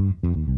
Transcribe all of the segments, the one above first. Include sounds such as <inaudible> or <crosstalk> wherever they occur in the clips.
Mm-hmm.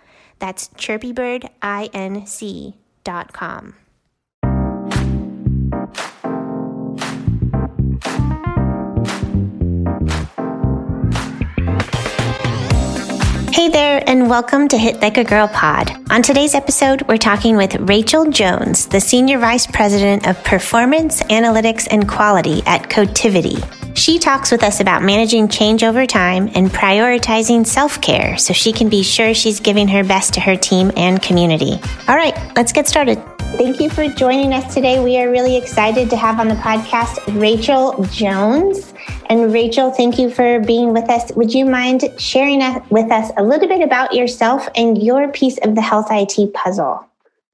That's chirpybirdinc.com. Hey there, and welcome to Hit Like a Girl Pod. On today's episode, we're talking with Rachel Jones, the Senior Vice President of Performance, Analytics, and Quality at Cotiviti. She talks with us about managing change over time and prioritizing self care so she can be sure she's giving her best to her team and community. All right, let's get started. Thank you for joining us today. We are really excited to have on the podcast Rachel Jones. And Rachel, thank you for being with us. Would you mind sharing with us a little bit about yourself and your piece of the health IT puzzle?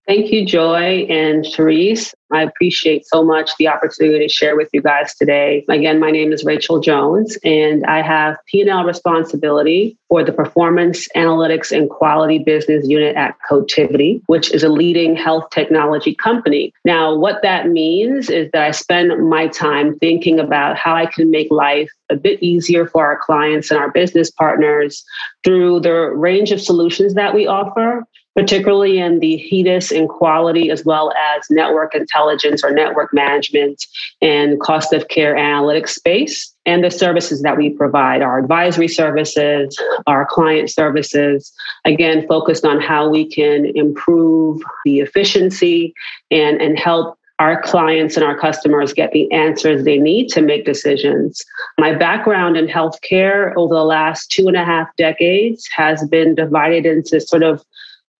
Thank you, Joy and Therese. I appreciate so much the opportunity to share with you guys today. Again, my name is Rachel Jones, and I have P&L responsibility for the Performance Analytics and Quality Business Unit at Cotiviti, which is a leading health technology company. Now, what that means is that I spend my time thinking about how I can make life a bit easier for our clients and our business partners through the range of solutions that we offer particularly in the HEDIS and quality, as well as network intelligence or network management and cost of care analytics space, and the services that we provide our advisory services, our client services, again, focused on how we can improve the efficiency and, and help our clients and our customers get the answers they need to make decisions. My background in healthcare over the last two and a half decades has been divided into sort of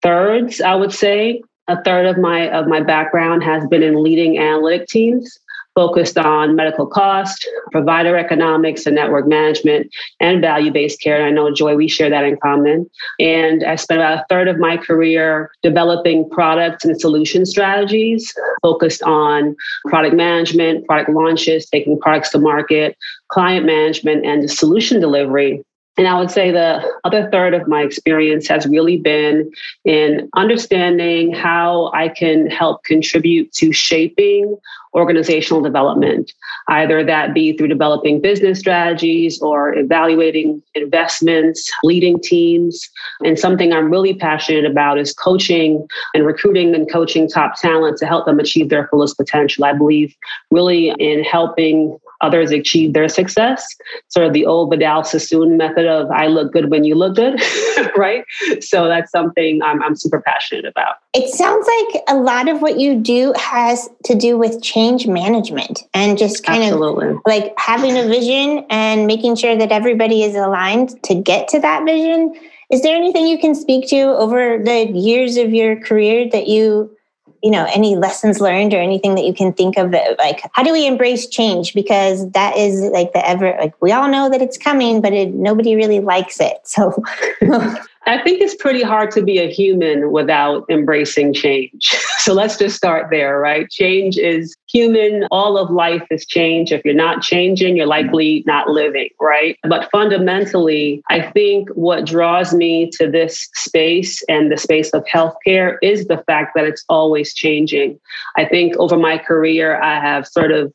thirds, I would say. A third of my of my background has been in leading analytic teams focused on medical cost, provider economics, and network management, and value based care. And I know, Joy, we share that in common. And I spent about a third of my career developing products and solution strategies focused on product management, product launches, taking products to market, client management, and solution delivery. And I would say the other third of my experience has really been in understanding how I can help contribute to shaping organizational development, either that be through developing business strategies or evaluating investments, leading teams. And something I'm really passionate about is coaching and recruiting and coaching top talent to help them achieve their fullest potential. I believe really in helping others achieve their success. Sort of the old Vidal Sassoon method of I look good when you look good, <laughs> right? So that's something I'm, I'm super passionate about. It sounds like a lot of what you do has to do with change management and just kind Absolutely. of like having a vision and making sure that everybody is aligned to get to that vision. Is there anything you can speak to over the years of your career that you you know any lessons learned or anything that you can think of that like how do we embrace change because that is like the ever like we all know that it's coming but it, nobody really likes it so <laughs> I think it's pretty hard to be a human without embracing change. So let's just start there, right? Change is human. All of life is change. If you're not changing, you're likely not living, right? But fundamentally, I think what draws me to this space and the space of healthcare is the fact that it's always changing. I think over my career, I have sort of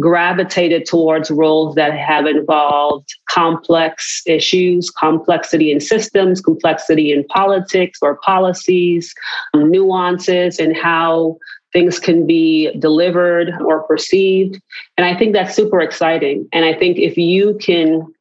gravitated towards roles that have involved complex issues, complexity in systems, complexity in politics or policies, um, nuances in how things can be delivered or perceived. And I think that's super exciting. And I think if you can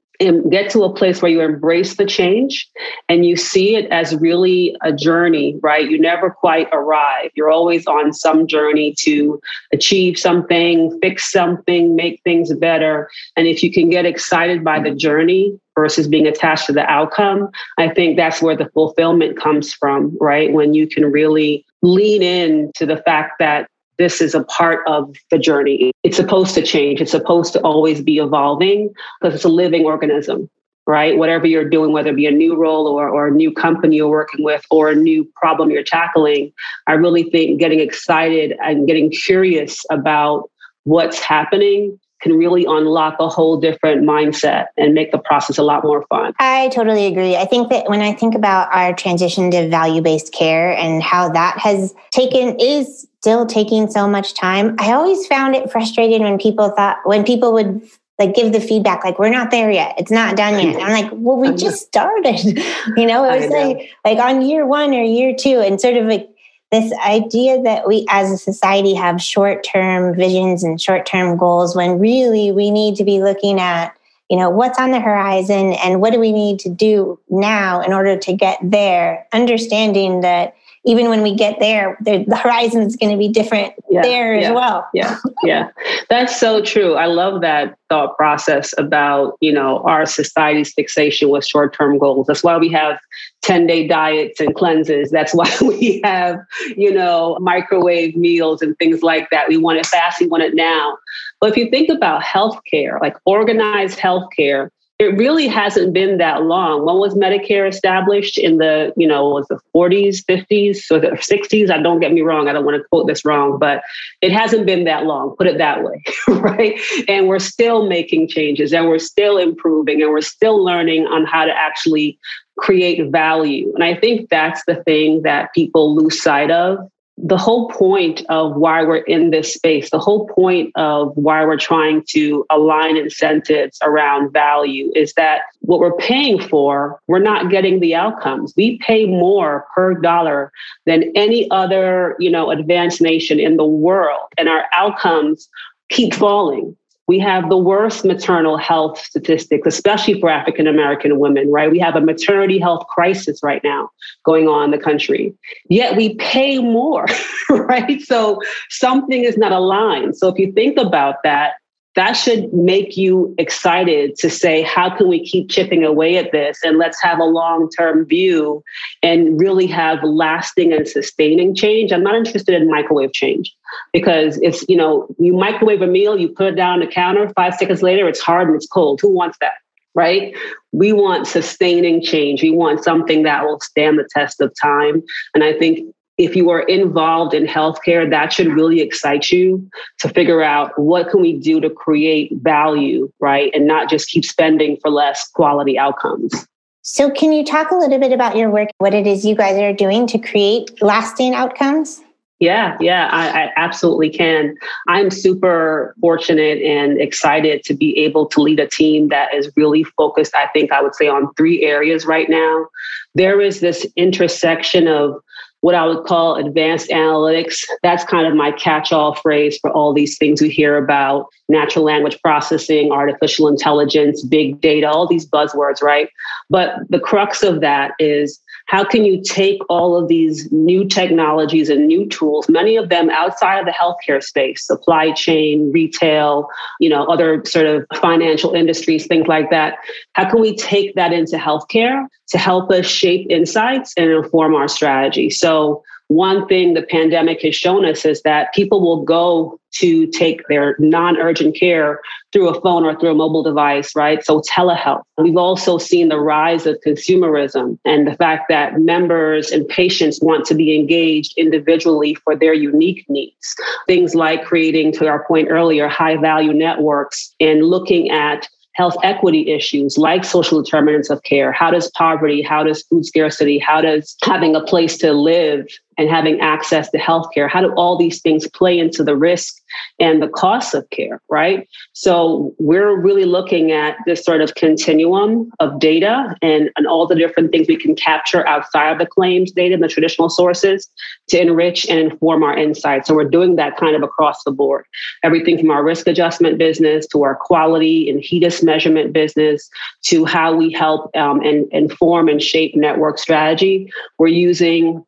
get to a place where you embrace the change and you see it as really a journey, right? You never quite arrive. You're always on some journey to achieve something, fix something, make things better. And if you can get excited by the journey versus being attached to the outcome, I think that's where the fulfillment comes from, right? When you can really lean in to the fact that this is a part of the journey. It's supposed to change. It's supposed to always be evolving because it's a living organism, right? Whatever you're doing, whether it be a new role or, or a new company you're working with or a new problem you're tackling, I really think getting excited and getting curious about what's happening can really unlock a whole different mindset and make the process a lot more fun. I totally agree. I think that when I think about our transition to value based care and how that has taken, is still taking so much time, I always found it frustrating when people thought, when people would like give the feedback like we're not there yet. It's not done yet. And i'm like well we <laughs> just started. <laughs> You know it was like like on year one or year two and sort of like this idea that we as a society have short-term visions and short-term goals when really we need to be looking at you know what's on the horizon and what do we need to do now in order to get there understanding that even when we get there, the, the horizon is going to be different yeah, there yeah, as well. Yeah, yeah, that's so true. I love that thought process about you know our society's fixation with short-term goals. That's why we have 10-day diets and cleanses. That's <laughs> why we have you know microwave meals and things like that. We want it fast. We want it now. But if you think about healthcare, like organized healthcare it really hasn't been that long. When was Medicare established? In the, you know, was the 40s, 50s, so the 60s? I don't get me wrong. I don't want to quote this wrong, but it hasn't been that long, put it that way, <laughs> right? And we're still making changes and we're still improving and we're still learning on how to actually create value. And I think that's the thing that people lose sight of the whole point of why we're in this space, the whole point of why we're trying to align incentives around value is that what we're paying for, we're not getting the outcomes. We pay more per dollar than any other, you know, advanced nation in the world, and our outcomes keep falling we have the worst maternal health statistics, especially for African American women, right? We have a maternity health crisis right now going on in the country. Yet we pay more, <laughs> right? So something is not aligned. So if you think about that, that should make you excited to say, how can we keep chipping away at this? And let's have a long term view and really have lasting and sustaining change. I'm not interested in microwave change because it's, you know, you microwave a meal, you put it down the counter, five seconds later, it's hard and it's cold. Who wants that? Right? We want sustaining change. We want something that will stand the test of time. And I think if you are involved in healthcare, that should really excite you to figure out what can we do to create value, right? And not just keep spending for less quality outcomes. So, can you talk a little bit about your work, what it is you guys are doing to create lasting outcomes? Yeah, yeah, I, I, absolutely can. I'm super fortunate and excited to be able to lead a team that is really focused, I think I would say, on three areas right now. There is this intersection of what I would call advanced analytics. That's kind of my catch all phrase for all these things we hear about natural language processing, artificial intelligence, big data, all these buzzwords, right? But the crux of that is how can you take all of these new technologies and new tools, many of them outside of the healthcare space, supply chain, retail, you know, other sort of financial industries, things like that. How can we take that into healthcare to help us shape insights and inform our strategy? So one thing the pandemic has shown us is that people will go to take their non urgent care through a phone or through a mobile device, right? So telehealth. We've also seen the rise of consumerism and the fact that members and patients want to be engaged individually for their unique needs. Things like creating, to our point earlier, high value networks and looking at health equity issues like social determinants of care. How does poverty, how does food scarcity, how does having a place to live and having access to healthcare, how do all these things play into the risk and the costs of care, right? So we're really looking at this sort of continuum of data and, and all the different things we can capture outside of the claims data and the traditional sources to enrich and inform our insights. So we're doing that kind of across the board. Everything from our risk adjustment business to our quality and HEDIS measurement business to how we help um, and inform and shape network strategy. We're using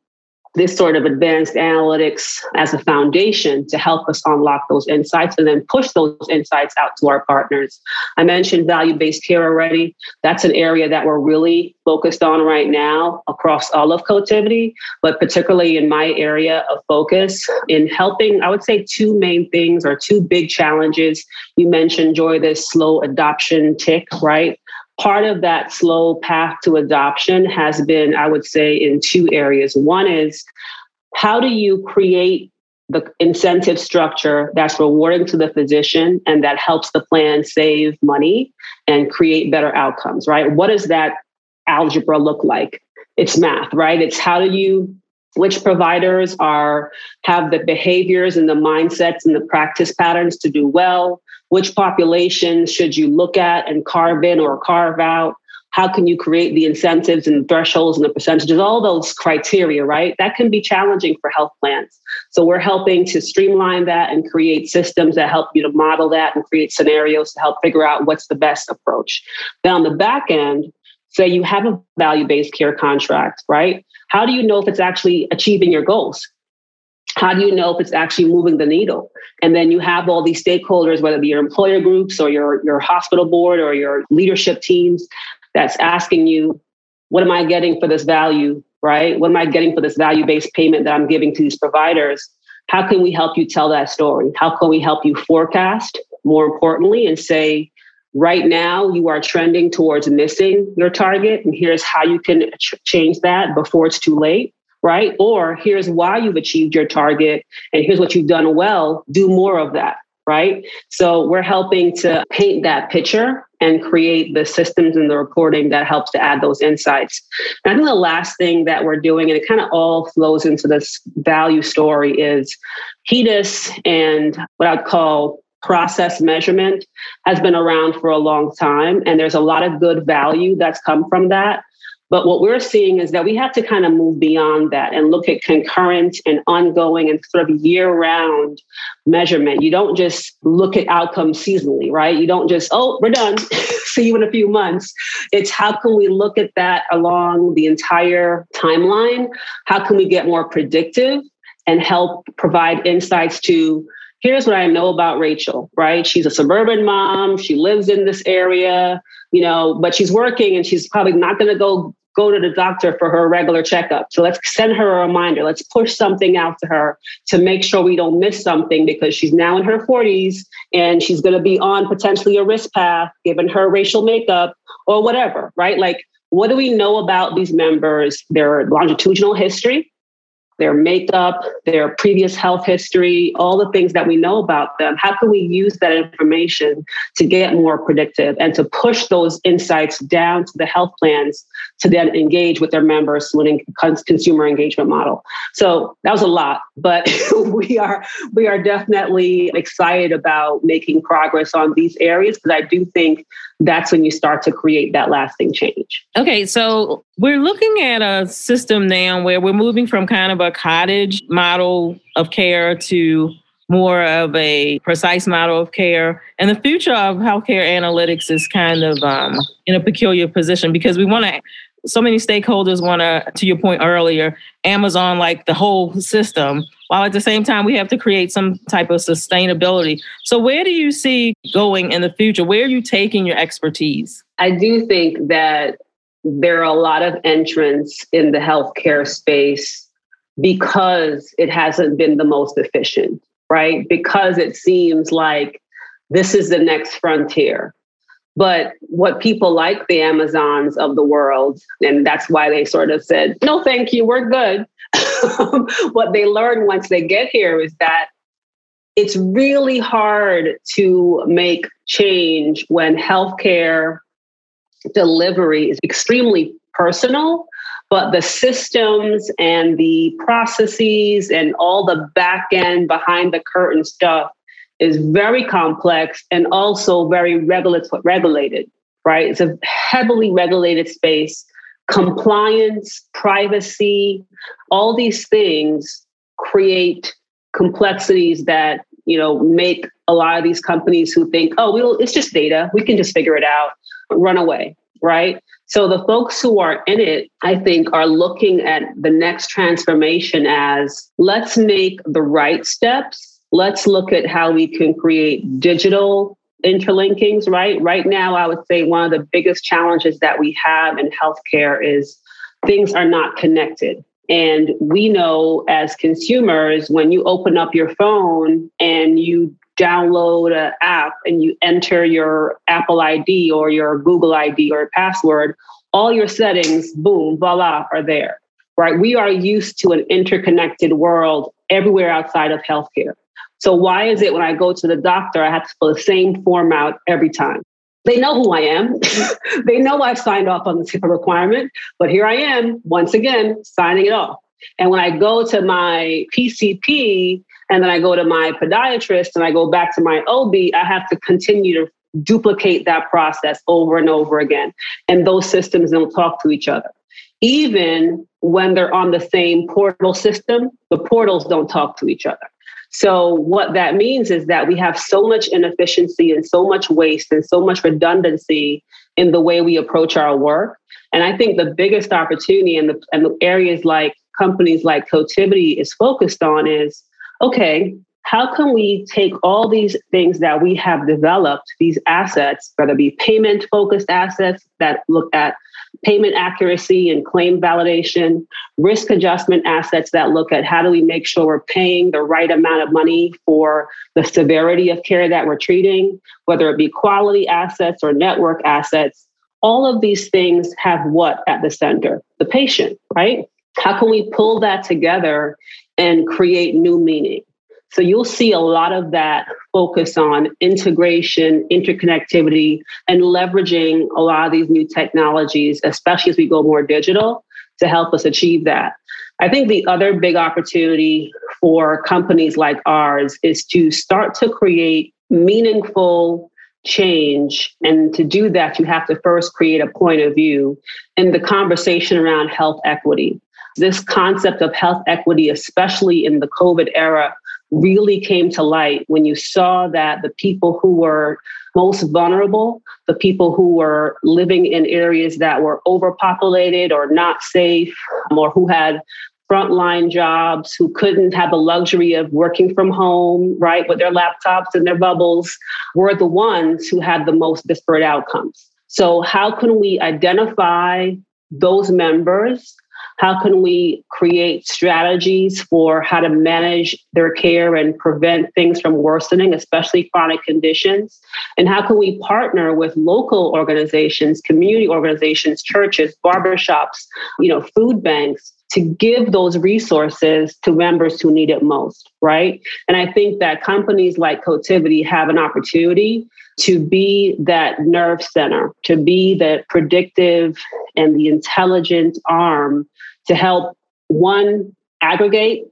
this sort of advanced analytics as a foundation to help us unlock those insights and then push those insights out to our partners. I mentioned value based care already. That's an area that we're really focused on right now across all of Cotiviti, but particularly in my area of focus in helping, I would say, two main things or two big challenges. You mentioned, Joy, this slow adoption tick, right? Part of that slow path to adoption has been, I would say, in two areas. One is how do you create the incentive structure that's rewarding to the physician and that helps the plan save money and create better outcomes, right? What does that algebra look like? It's math, right? It's how do you which providers are have the behaviors and the mindsets and the practice patterns to do well which populations should you look at and carve in or carve out how can you create the incentives and thresholds and the percentages all those criteria right? That can be challenging for health plans. So we're helping to streamline that and create systems that help you to model that and create scenarios to help figure out what's the best approach. Then on the back end say you have a value-based care contract right how do you know if it's actually achieving your goals how do you know if it's actually moving the needle? And then you have all these stakeholders, whether it be your employer groups or your, your hospital board or your leadership teams, that's asking you, what am I getting for this value, right? What am I getting for this value based payment that I'm giving to these providers? How can we help you tell that story? How can we help you forecast, more importantly, and say, right now you are trending towards missing your target, and here's how you can ch- change that before it's too late? right? Or here's why you've achieved your target and here's what you've done well. Do more of that, right? So we're helping to paint that picture and create the systems and the reporting that helps to add those insights. And I think the last thing that we're doing, and it kind of all flows into this value story, is HEDIS and what I'd call process measurement has been around for a long time. And there's a lot of good value that's come from that. But what we're seeing is that we have to kind of move beyond that and look at concurrent and ongoing and sort of year round measurement. You don't just look at outcomes seasonally, right? You don't just, oh, we're done, <laughs> see you in a few months. It's how can we look at that along the entire timeline? How can we get more predictive and help provide insights to here's what I know about Rachel, right? She's a suburban mom. She lives in this area, you know, but she's working and she's probably not going to go go to the doctor for her regular checkup. So let's send her a reminder. Let's push something out to her to make sure we don't miss something because she's now in her 40s and she's going to be on potentially a risk path given her racial makeup or whatever, right? Like, what do we know about these members, their longitudinal history? Their makeup, their previous health history, all the things that we know about them. How can we use that information to get more predictive and to push those insights down to the health plans to then engage with their members winning consumer engagement model? So that was a lot, but <laughs> we are we are definitely excited about making progress on these areas because I do think that's when you start to create that lasting change. Okay, so we're looking at a system now where we're moving from kind of a cottage model of care to more of a precise model of care. And the future of healthcare analytics is kind of um, in a peculiar position because we want to so many stakeholders want to, to your point earlier, Amazon like the whole system, while at the same time we have to create some type of sustainability. So, where do you see going in the future? Where are you taking your expertise? I do think that there are a lot of entrants in the healthcare space because it hasn't been the most efficient, right? Because it seems like this is the next frontier. But what people like the Amazons of the world, and that's why they sort of said, no, thank you, we're good. <laughs> what they learn once they get here is that it's really hard to make change when healthcare delivery is extremely personal, but the systems and the processes and all the back end behind the curtain stuff is very complex and also very regulated, right? It's a heavily regulated space. Compliance, privacy, all these things create complexities that you know make a lot of these companies who think, oh, well, it's just data, we can just figure it out, run away, right? So the folks who are in it, I think, are looking at the next transformation as let's make the right steps let's look at how we can create digital interlinkings, right? Right now, I would say one of the biggest challenges that we have in healthcare is things are not connected. And we know as consumers, when you open up your phone and you download an app and you enter your Apple ID or your Google ID or password, all your settings, boom, voila, are there, right? We are used to an interconnected world everywhere outside of healthcare. So why is it when I go to the doctor, I have to fill the same form out every time? They know who I am. <laughs> they know I've signed off on the HIPAA requirement, but here I am once again signing it off. And when I go to my PCP and then I go to my podiatrist and I go back to my OB, I have to continue to duplicate that process over and over again. And those systems don't talk to each other. Even when they're on the same portal system, the portals don't talk to each other. So, what that means is that we have so much inefficiency and so much waste and so much redundancy in the way we approach our work. And I think the biggest opportunity and the, and the areas like companies like Cotiviti is focused on is okay, how can we take all these things that we have developed, these assets, whether it be payment focused assets that look at payment accuracy and claim validation, risk adjustment assets that look at how do we make sure we're paying the right amount of money for the severity of care that we're treating, whether it be quality assets or network assets. All of these things have what at the center? The patient, right? How can we pull that together and create new meaning? So you'll see a lot of that focus on integration, interconnectivity, and leveraging a lot of these new technologies, especially as we go more digital, to help us achieve that. I think the other big opportunity for companies like ours is to start to create meaningful change. And to do that, you have to first create a point of view in the conversation around health equity. This concept of health equity, especially in the COVID era, really came to light when you saw that the people who were most vulnerable, the people who were living in areas that were overpopulated or not safe, um, or who had frontline jobs, who couldn't have the luxury of working from home, right, with their laptops and their bubbles, were the ones who had the most disparate outcomes. So, how can we identify those members how can we create strategies for how to manage their care and prevent things from worsening, especially chronic conditions? And how can we partner with local organizations, community organizations, churches, barbershops, you know, food banks to give those resources to members who need it most, right? And I think that companies like Cotiviti have an opportunity to be that nerve center, to be the predictive and the intelligent arm to help one, aggregate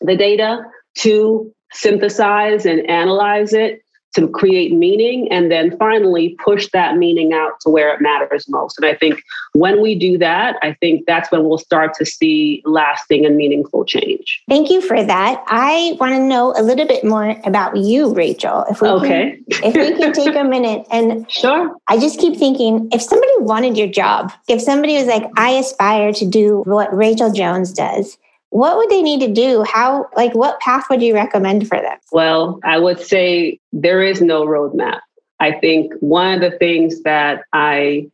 the data, two, synthesize and analyze it to create meaning and then finally push that meaning out to where it matters most. And I think when we do that, I think that's when we'll start to see lasting and meaningful change. Thank you for that. I want to know a little bit more about you, Rachel. If we okay. Can, if we can take a <laughs> minute and sure. I just keep thinking if somebody wanted your job, if somebody was like, I aspire to do what Rachel Jones does, what would they need to do? How, like, what path would you recommend for them? Well, I would say there is no roadmap. I think one of the things that I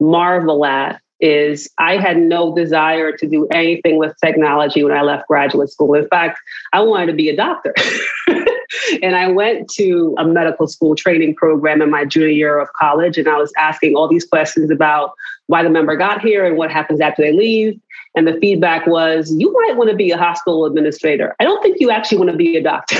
marvel at is I had no desire to do anything with technology when I left graduate school. In fact, I wanted to be a doctor. <laughs> and I went to a medical school training program in my junior year of college, and I was asking all these questions about why the member got here and what happens after they leave. And the feedback was, you might want to be a hospital administrator. I don't think you actually want to be a doctor.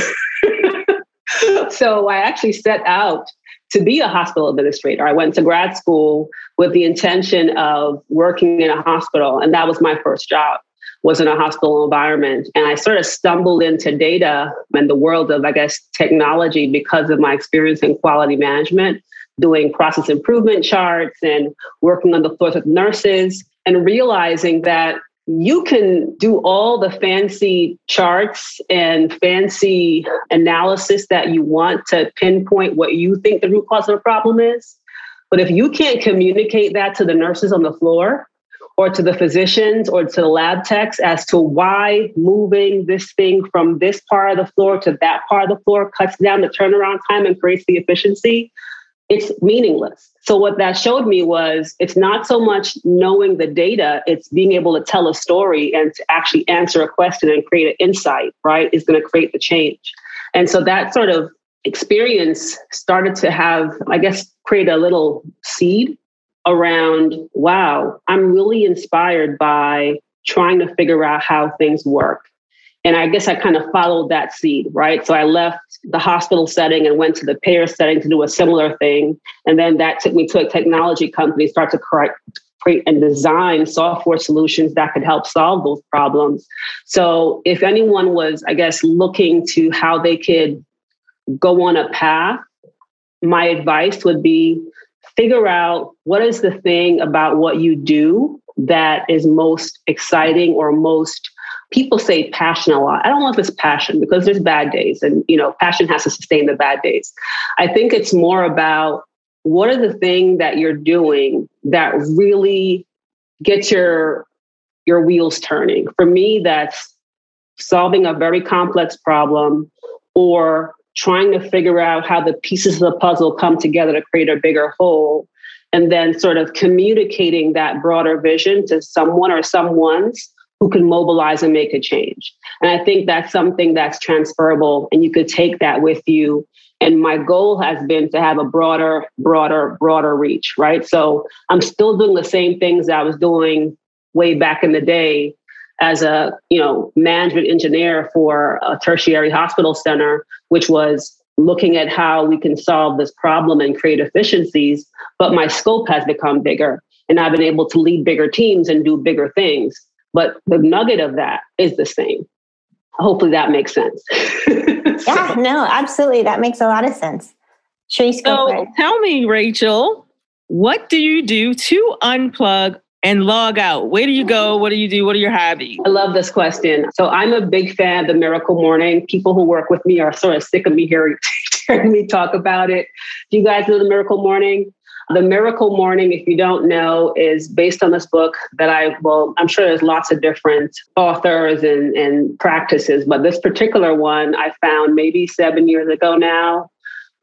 <laughs> so I actually set out to be a hospital administrator. I went to grad school with the intention of working in a hospital, and that was my first job was in a hospital environment. And I sort of stumbled into data and the world of, I guess, technology because of my experience in quality management, doing process improvement charts and working on the floors with nurses and realizing that you can do all the fancy charts and fancy analysis that you want to pinpoint what you think the root cause of the problem is. But if you can't communicate that to the nurses on the floor or to the physicians or to the lab techs as to why moving this thing from this part of the floor to that part of the floor cuts down the turnaround time and creates the efficiency, it's meaningless. So, what that showed me was it's not so much knowing the data, it's being able to tell a story and to actually answer a question and create an insight, right? Is going to create the change. And so that sort of experience started to have, I guess, create a little seed around wow, I'm really inspired by trying to figure out how things work. And I guess I kind of followed that seed, right? So I left the hospital setting and went to the payer setting to do a similar thing. And then that took me to a technology company, start to create, and design software solutions that could help solve those problems. So if anyone was, I guess, looking to how they could go on a path, my advice would be figure out what is the thing about what you do that is most exciting or most people say passion a lot. I don't know this passion because there's bad days and you know, passion has to sustain the bad days. I think it's more about what are the things that you're doing that really gets your your wheels turning. For me, that's solving a very complex problem or trying to figure out how the pieces of the puzzle come together to create a bigger whole and then sort of communicating that broader vision to someone or someone's who can mobilize and make a change. And I think that's something that's transferable and you could take that with you. And my goal has been to have a broader, broader, broader reach, right? So I'm still doing the same things I was doing way back in the day as a, you know, management engineer for a tertiary hospital center, which was looking at how we can solve this problem and create efficiencies, but my scope has become bigger and I've been able to lead bigger teams and do bigger things. But the nugget of that is the same. Hopefully that makes sense. <laughs> yeah, no, absolutely. That makes a lot of sense. Trace, so tell me, Rachel, what do you do to unplug and log out? Where do you go? What do you do? What are your hobbies? I love this question. So I'm a big fan of the Miracle Morning. People who work with me are sort of sick of me hearing, <laughs> hearing me talk about it. Do you guys know the Miracle Morning? The Miracle Morning, if you don't know, is based on this book that I, well, I'm sure there's lots of different authors and, and practices, but this particular one I found maybe seven years ago now,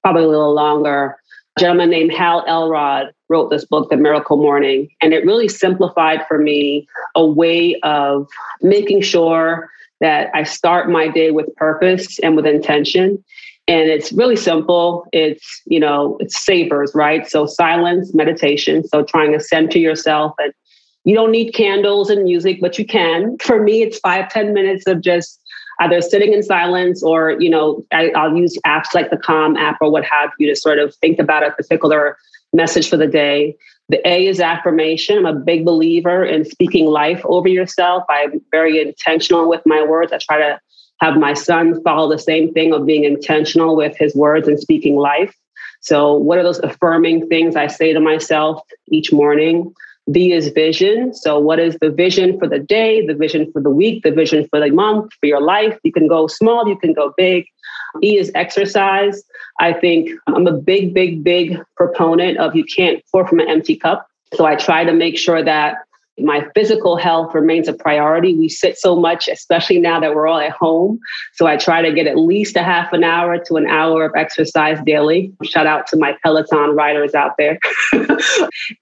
probably a little longer. A gentleman named Hal Elrod wrote this book, The Miracle Morning, and it really simplified for me a way of making sure that I start my day with purpose and with intention and it's really simple. It's you know it's savers right? So silence meditation. So trying to center yourself and you don't need candles and music but you can. For me it's five ten minutes of just either sitting in silence or you know I, i'll use apps like the calm app or what have you to sort of think about a particular message for the day. The a is affirmation. I'm a big believer in speaking life over yourself. I'm very intentional with my words. I try to have my son follow the same thing of being intentional with his words and speaking life. So, what are those affirming things I say to myself each morning? V is vision. So, what is the vision for the day, the vision for the week, the vision for the month, for your life? You can go small, you can go big. E is exercise. I think I'm a big, big, big proponent of you can't pour from an empty cup. So, I try to make sure that my physical health remains a priority. We sit so much, especially now that we're all at home. So I try to get at least a half an hour to an hour of exercise daily. Shout out to my Peloton riders out there. <laughs>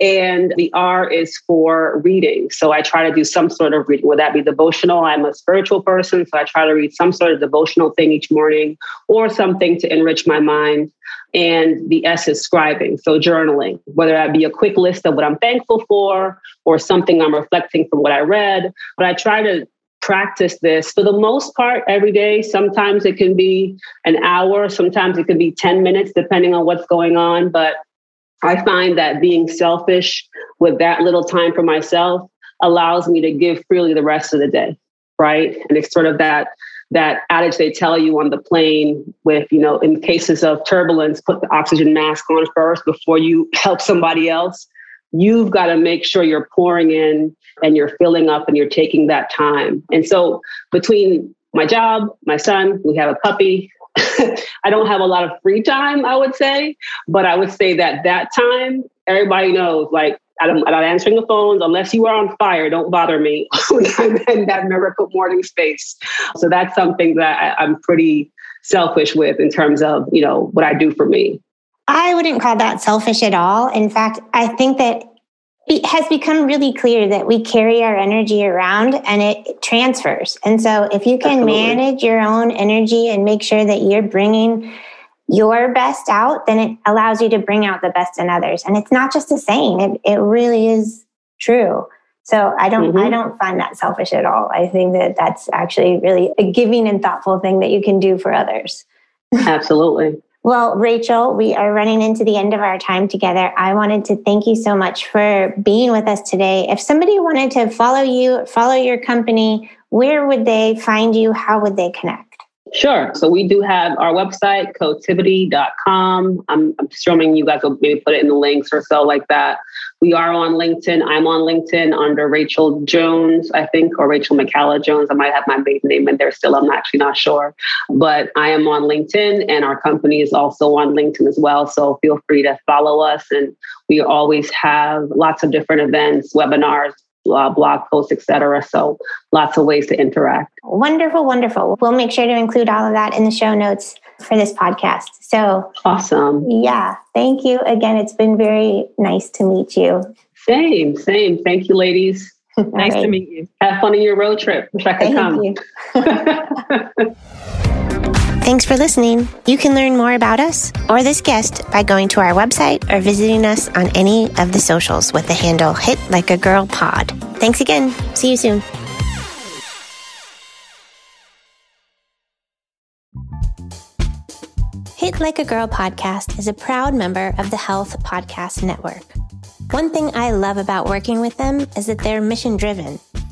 and the R is for reading. So I try to do some sort of reading. Would that be devotional? I'm a spiritual person. So I try to read some sort of devotional thing each morning or something to enrich my mind and the S is scribing, so journaling, whether that be a quick list of what I'm thankful for or something I'm reflecting from what I read. But I try to practice this for the most part every day. Sometimes it can be an hour, sometimes it can be 10 minutes, depending on what's going on. But I find that being selfish with that little time for myself allows me to give freely the rest of the day. Right. And it's sort of that that adage they tell you on the plane with, you know, in cases of turbulence, put the oxygen mask on first before you help somebody else. You've got to make sure you're pouring in and you're filling up and you're taking that time. And so between my job, my son, we have a puppy. <laughs> I don't have a lot of free time, I would say, but I would say that that time, everybody knows like I'm, not answering the phones unless you are on fire. Don't bother me <laughs> in that miracle morning space. So that's something that I, I'm pretty selfish with in terms of you know what I do for me. I wouldn't call that selfish at all. In fact, I think that it has become really clear that we carry our energy around and it transfers. And so if you can Absolutely. manage your own energy and make sure that you're bringing your best out, then it allows you to bring out the best in others. And it's not just a saying, it, it really is true. So I don't, mm-hmm. I don't find that selfish at all. I think that that's actually really a giving and thoughtful thing that you can do for others. Absolutely. <laughs> Well, Rachel, we are running into the end of our time together. I wanted to thank you so much for being with us today. If somebody wanted to follow you, follow your company, where would they find you? How would they connect? Sure. So we do have our website, cotiviti.com. I'm, I'm assuming you guys will maybe put it in the links or so like that. We are on LinkedIn. I'm on LinkedIn under Rachel Jones, I think, or Rachel McCalla Jones. I might have my maiden name in there still. I'm actually not sure. But I am on LinkedIn and our company is also on LinkedIn as well. So feel free to follow us. And we always have lots of different events, webinars, uh, blog posts, etc. So lots of ways to interact. Wonderful, wonderful. We'll make sure to include all of that in the show notes for this podcast. So awesome. Yeah. Thank you again. It's been very nice to meet you. Same, same. Thank you, ladies. <laughs> nice right. to meet you. Have fun in your road trip. Wish I could Thank come. <laughs> <laughs> Thanks for listening. You can learn more about us or this guest by going to our website or visiting us on any of the socials with the handle Hit Like a Girl Pod. Thanks again. See you soon. Hit Like a Girl podcast is a proud member of the Health Podcast Network. One thing I love about working with them is that they're mission driven